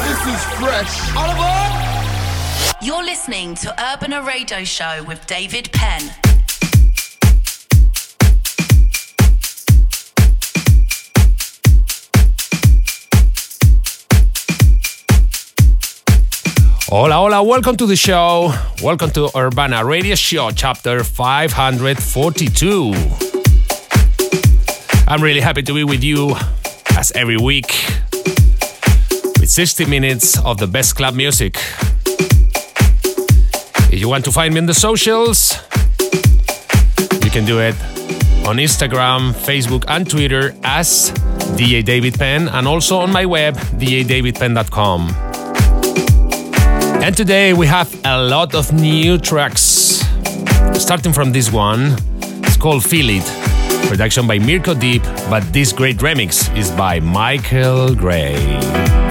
this is fresh. All aboard! You're listening to Urban Radio Show with David Penn. Hola, hola, welcome to the show. Welcome to Urbana Radio Show, chapter 542. I'm really happy to be with you as every week with 60 minutes of the best club music. If you want to find me on the socials, you can do it on Instagram, Facebook, and Twitter as DJ David Penn, and also on my web, djdavidpenn.com. And today we have a lot of new tracks. Starting from this one, it's called Feel It. Production by Mirko Deep, but this great remix is by Michael Gray.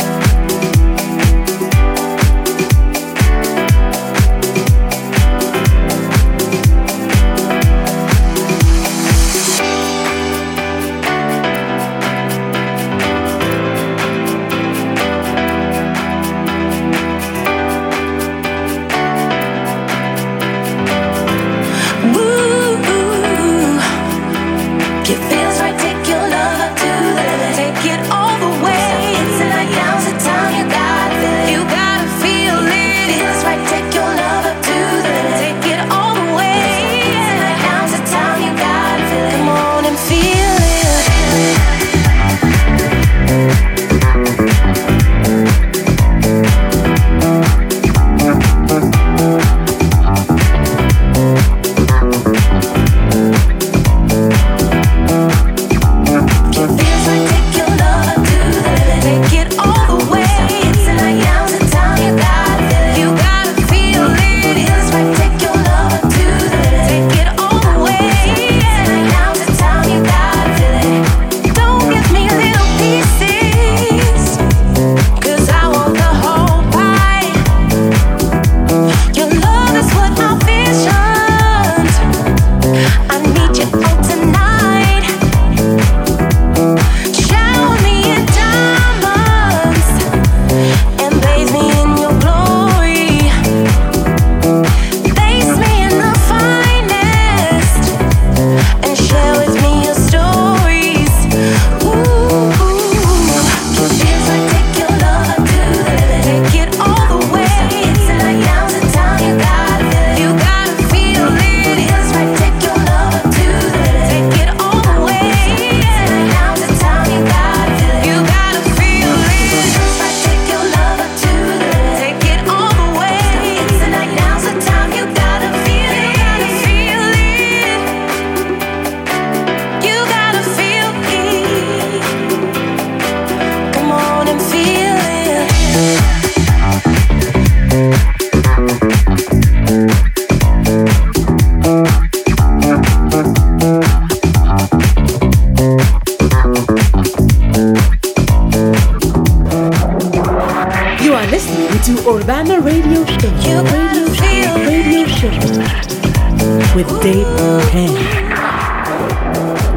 right hand.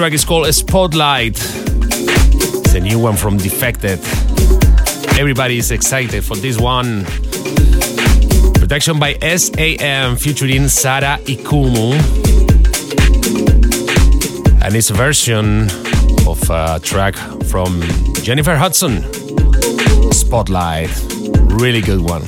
Track is called Spotlight. It's a new one from Defected. Everybody is excited for this one. Production by SAM featuring Sarah Ikumu. And it's a version of a track from Jennifer Hudson. Spotlight. Really good one.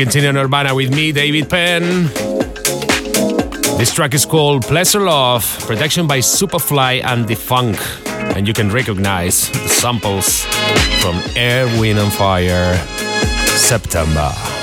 Continue on Urbana with me, David Penn. This track is called Pleasure Love, production by Superfly and The Funk. And you can recognize the samples from Earth, Wind and Fire, September.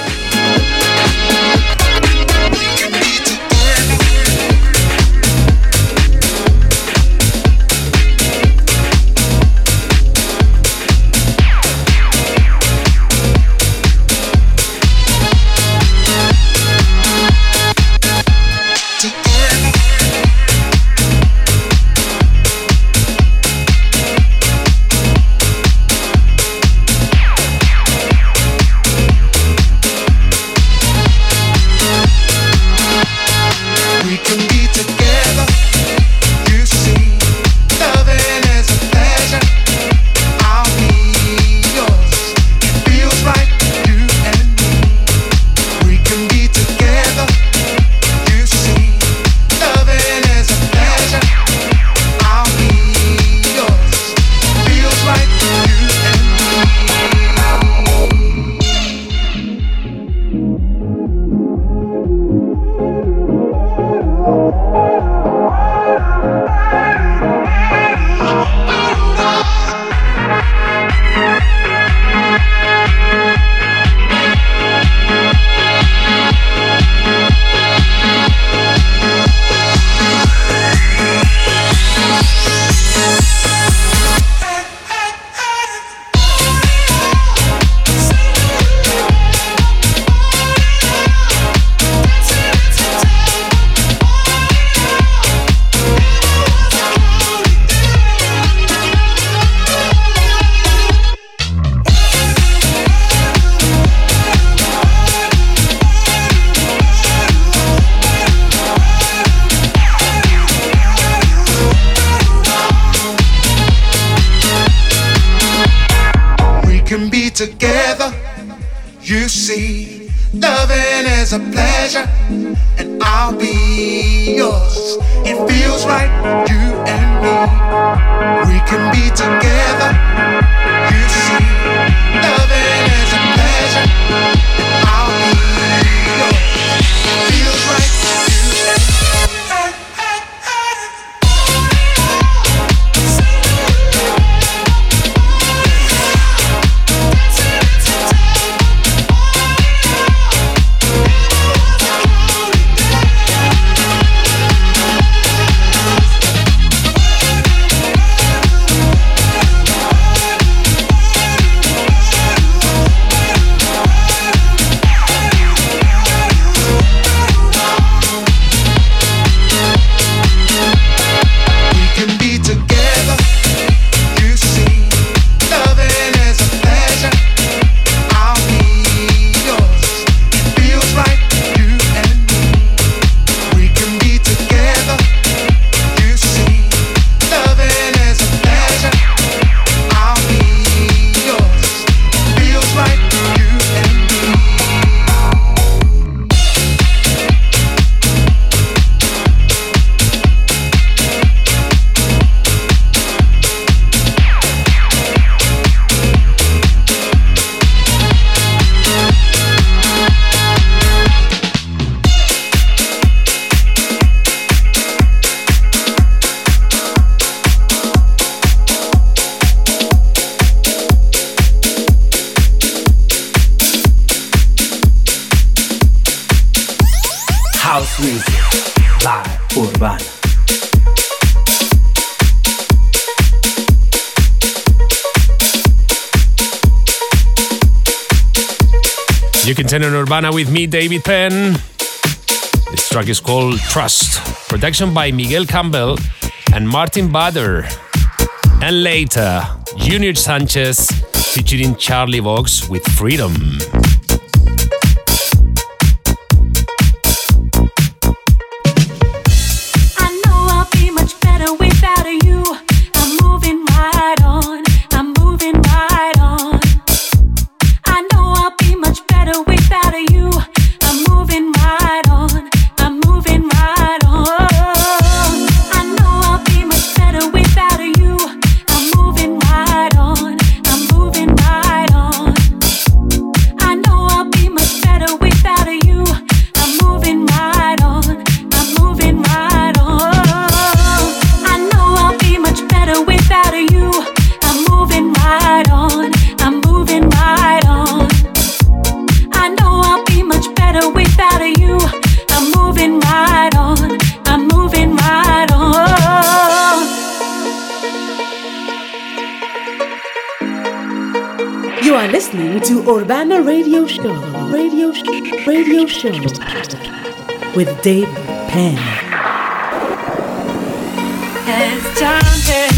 With me, David Penn. This track is called Trust. Production by Miguel Campbell and Martin Bader. And later, Junior Sanchez featuring Charlie Vox with Freedom. Urbana Radio Show, Radio Radio Show with Dave Penn. It's time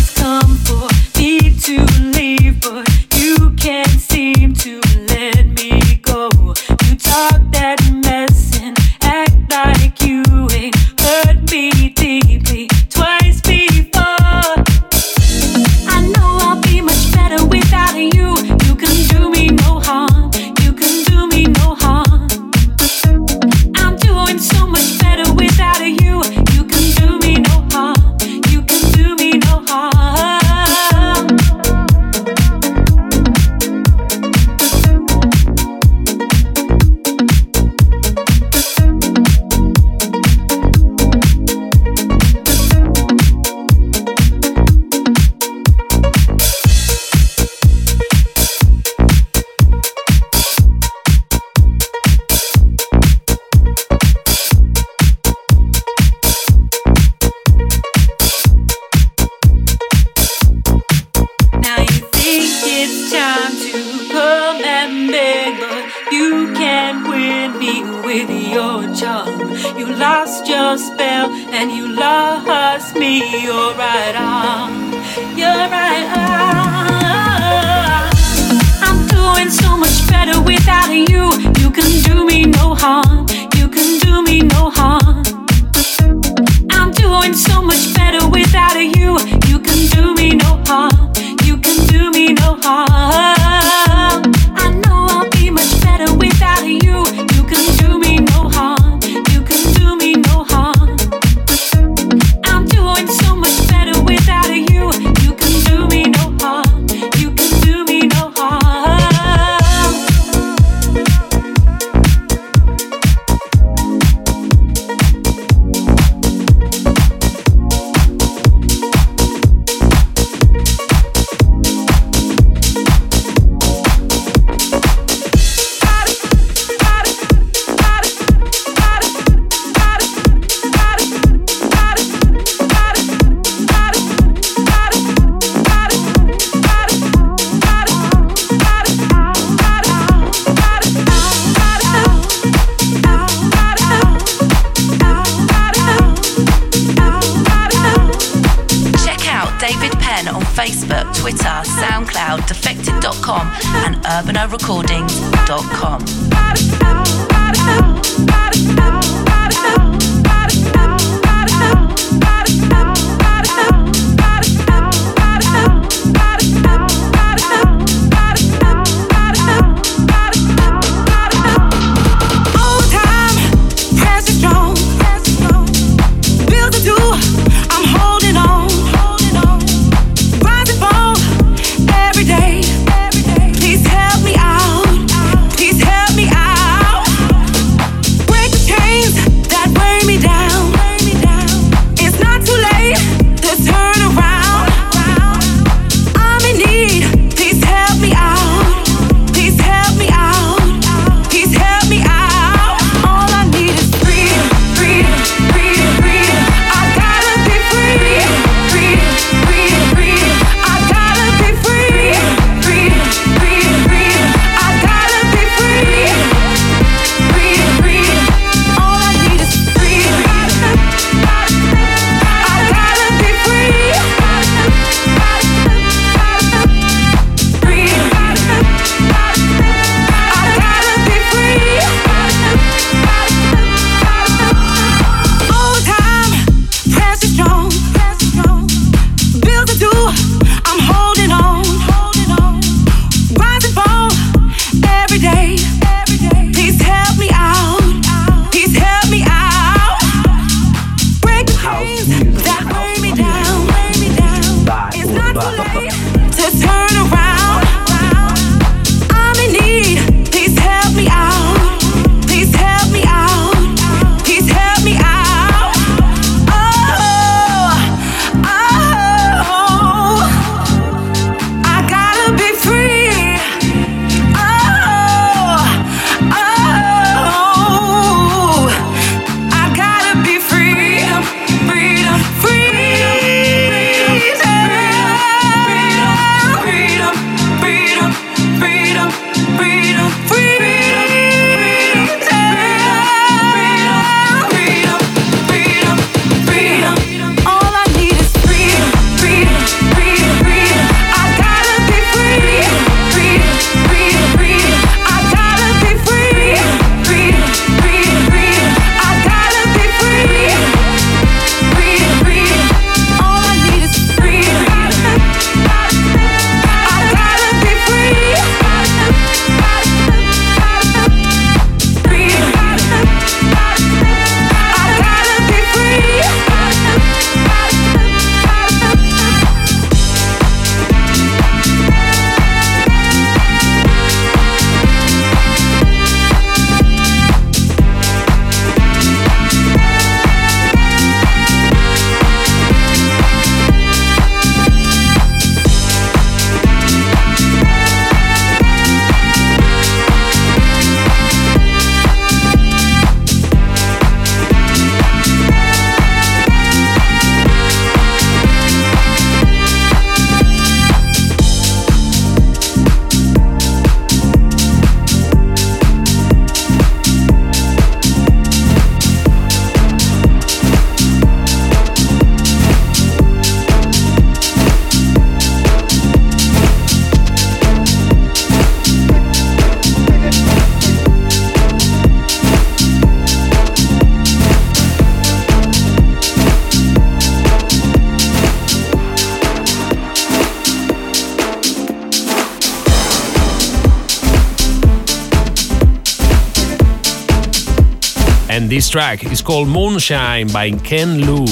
Track is called Moonshine by KenLou.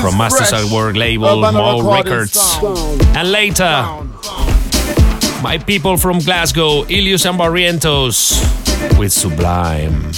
From Masters at Work label MAW Records. Sound. And later, sound. my people from Glasgow, Illyus and Barrientos with Sublime.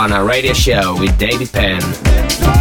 On a radio Show with David Penn.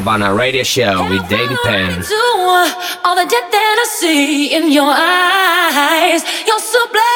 Urbana Radio Show with David Penn. All the depth that I see in your eyes, you're so blind.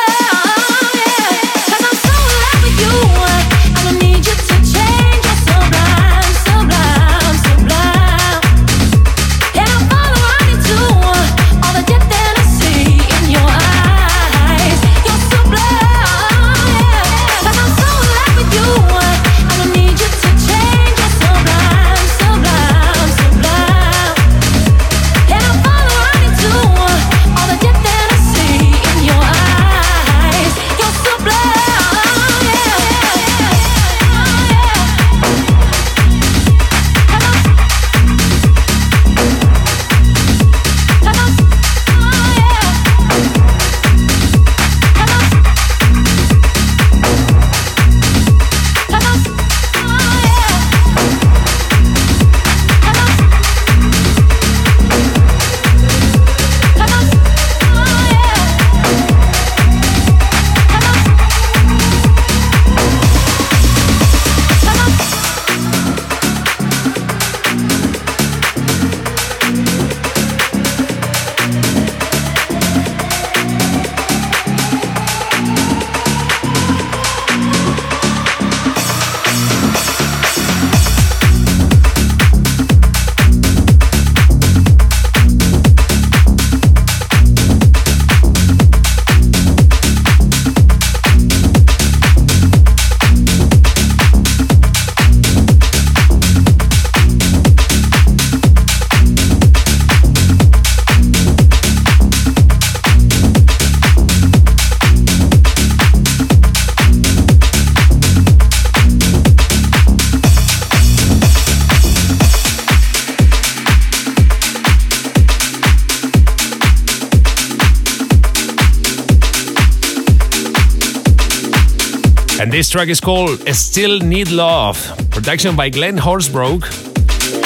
This track is called Still Need Love, production by Glenn Horsbrook.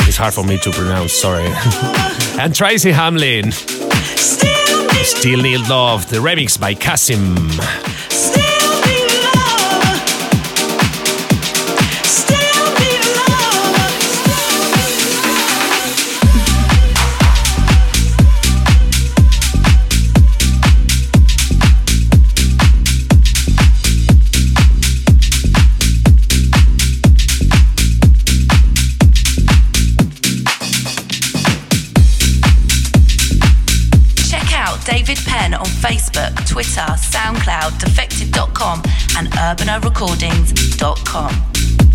It's hard for me to pronounce, sorry. and Tracy Hamlin. Still Need Love, the remix by Kasim. Twitter, SoundCloud, defected.com, and urbanarecordings.com.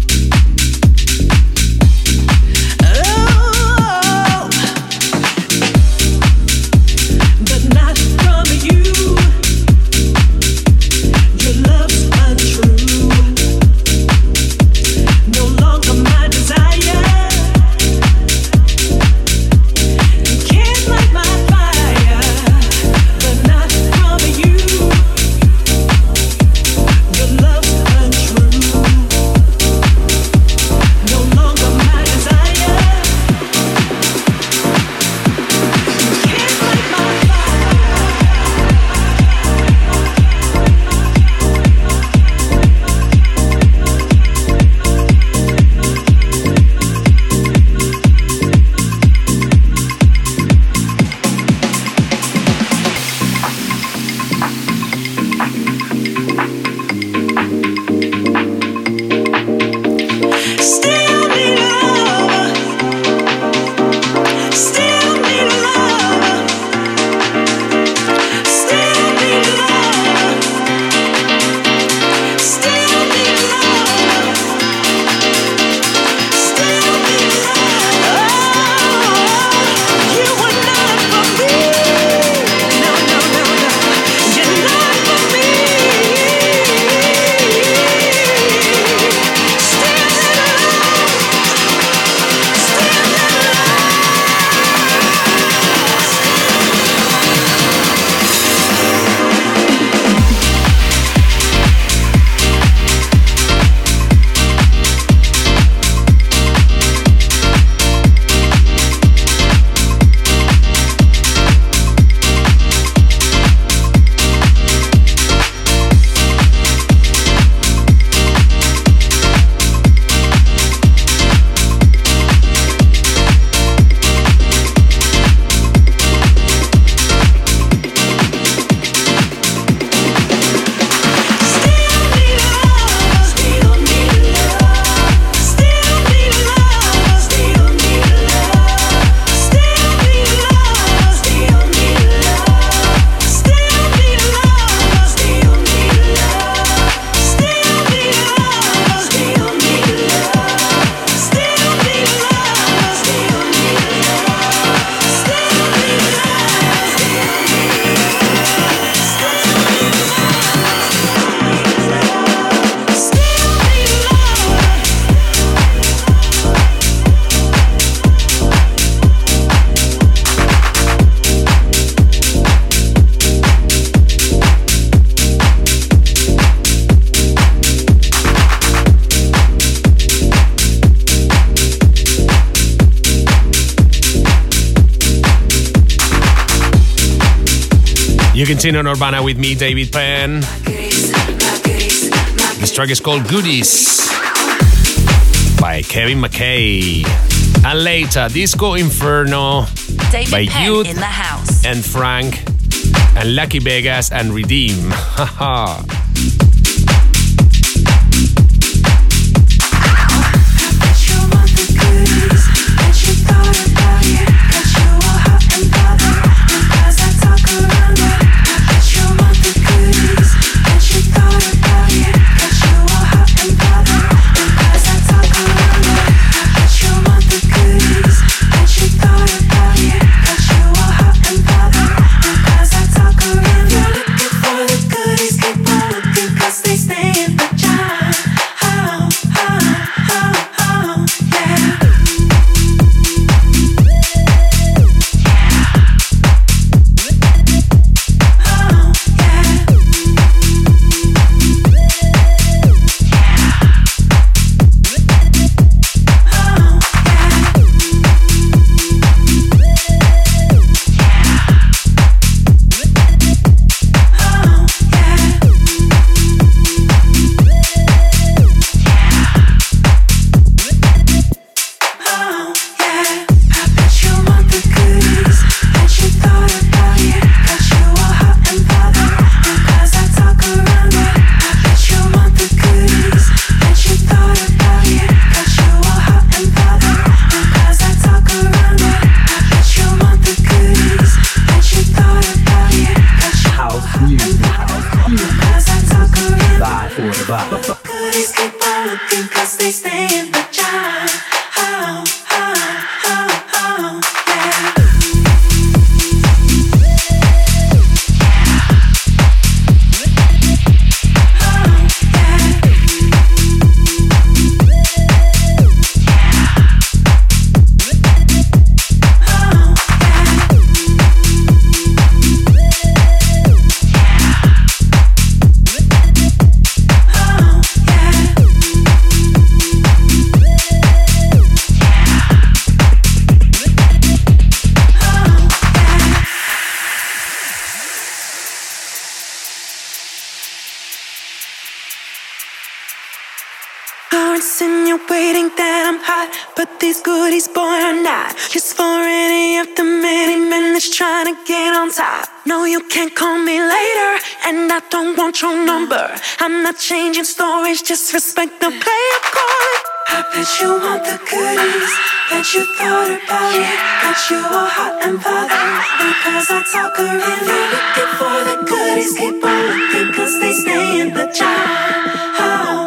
Continue on Urbana with me, David Penn. This track is called Goodies by Kevin McKay. And later, Disco Inferno David by Penn Youth in the house. and Frank and Lucky Vegas and Redeem. Haha. Insinuating that I'm hot, but these goodies, boy, are not. Just for any of the many men that's trying to get on top. No, you can't call me later, and I don't want your number. I'm not changing stories, just respect the player call it. I bet you want the goodies that you thought about it. Got you all hot and bothered because I talk around. You're looking for the goodies, keep on looking 'cause they stay in the oh, oh,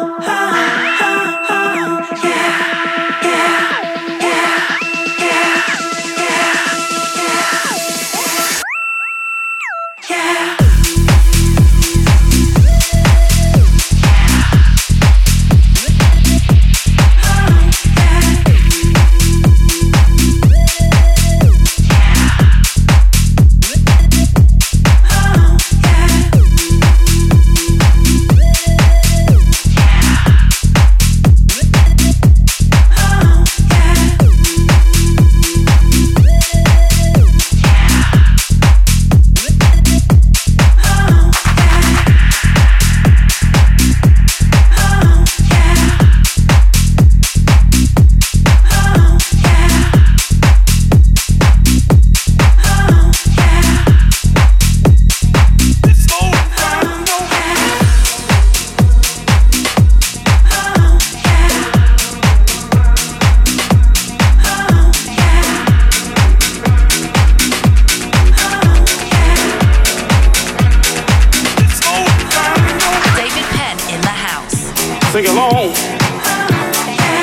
Sing along.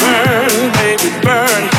Burn, baby, burn.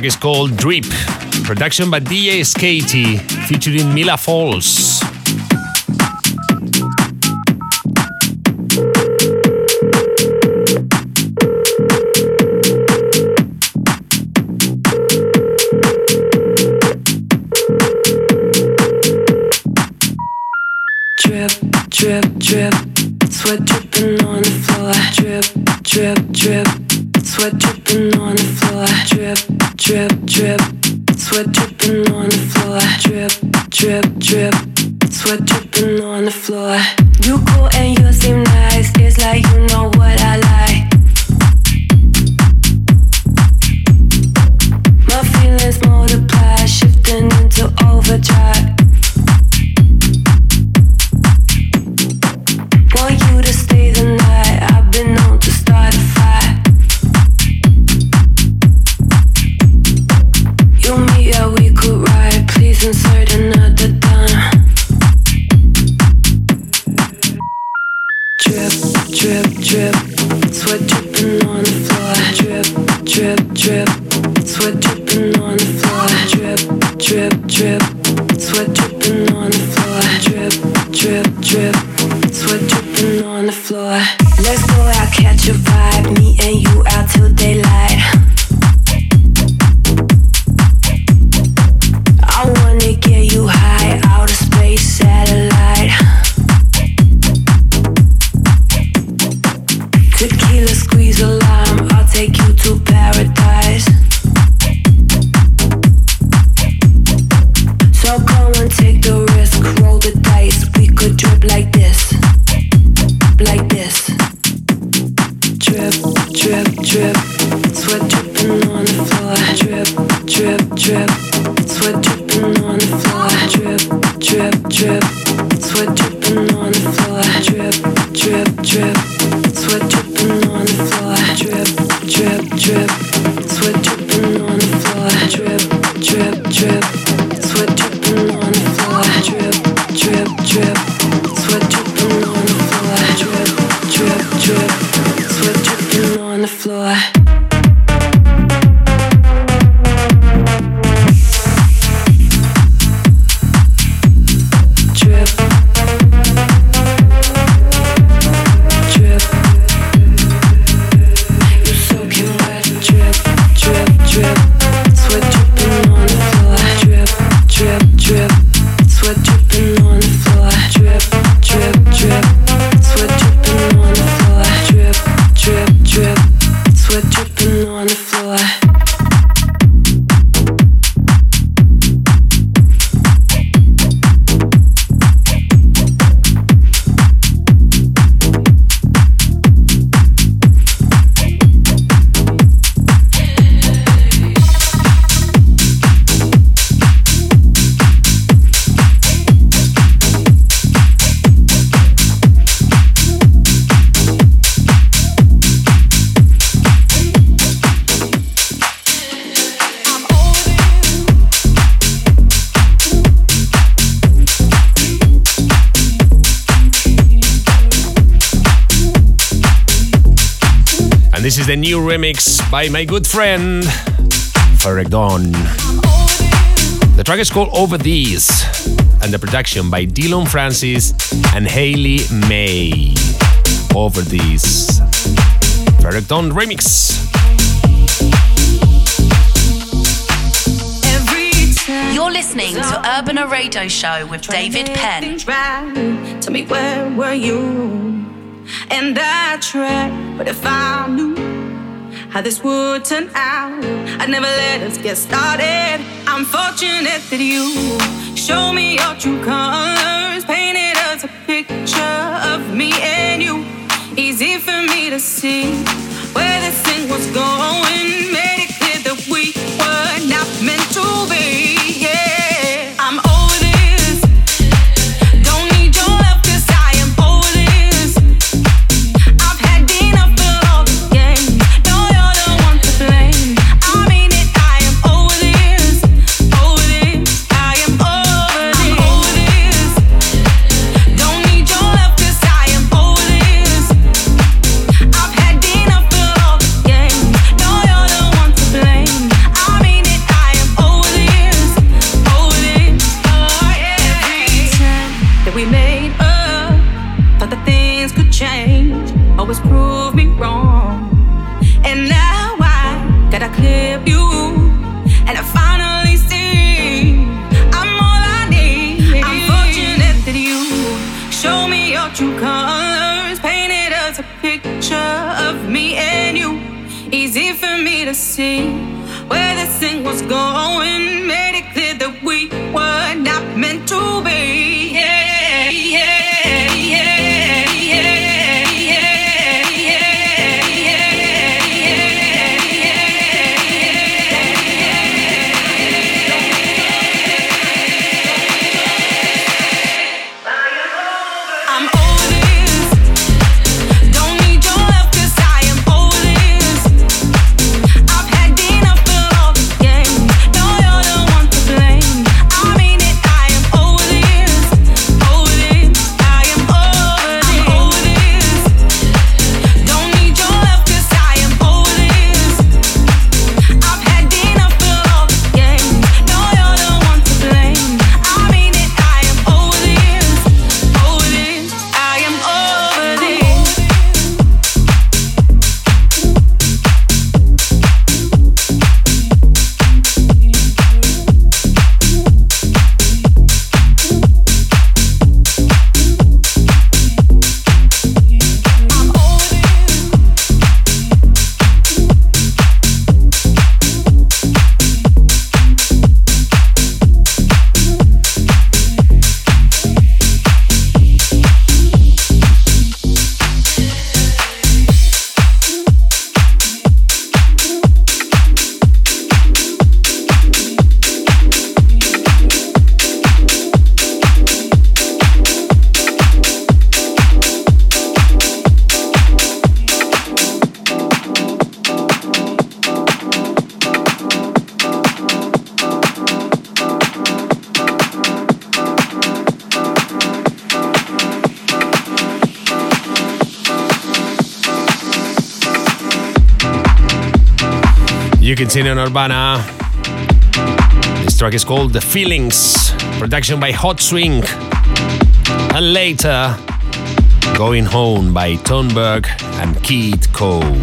Track is called Drip, production by DJ Skatey, featuring Mila Falls. Drip, drip, drip, sweat dripping on the floor. Drip, drip, drip, sweat dripping on the floor. Drip, drip, drip, sweat dripping on the floor. Drip, drip, drip, sweat dripping on the floor. You cool and you seem nice. It's like you know what I like. Drip, drip, drip, sweat dripping on the floor. Drip, drip, drip, the new remix by my good friend Ferregon. The track is called Over These, and the production by Dylan Francis and Haley May. Over These. Ferregon remix. You're listening to Urban Radio Show with David Penn. Right. Tell me where were you? And I tried, but if I knew how this would turn out, I'd never let us get started. I'm fortunate that you show me your true colors, painted us a picture of me and you. Easy for me to see where this thing was going, made it clear that we were not meant to be. gone Argentina Urbana. This track is called The Feelings, production by Hot Swing. And later, Going Home by Tonberg and Keith Cole.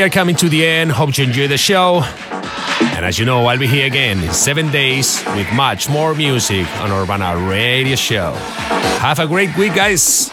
We are coming to the end. Hope you enjoy the show. And as you know, I'll be here again in seven days with much more music on Urbana Radio Show. Have a great week, guys.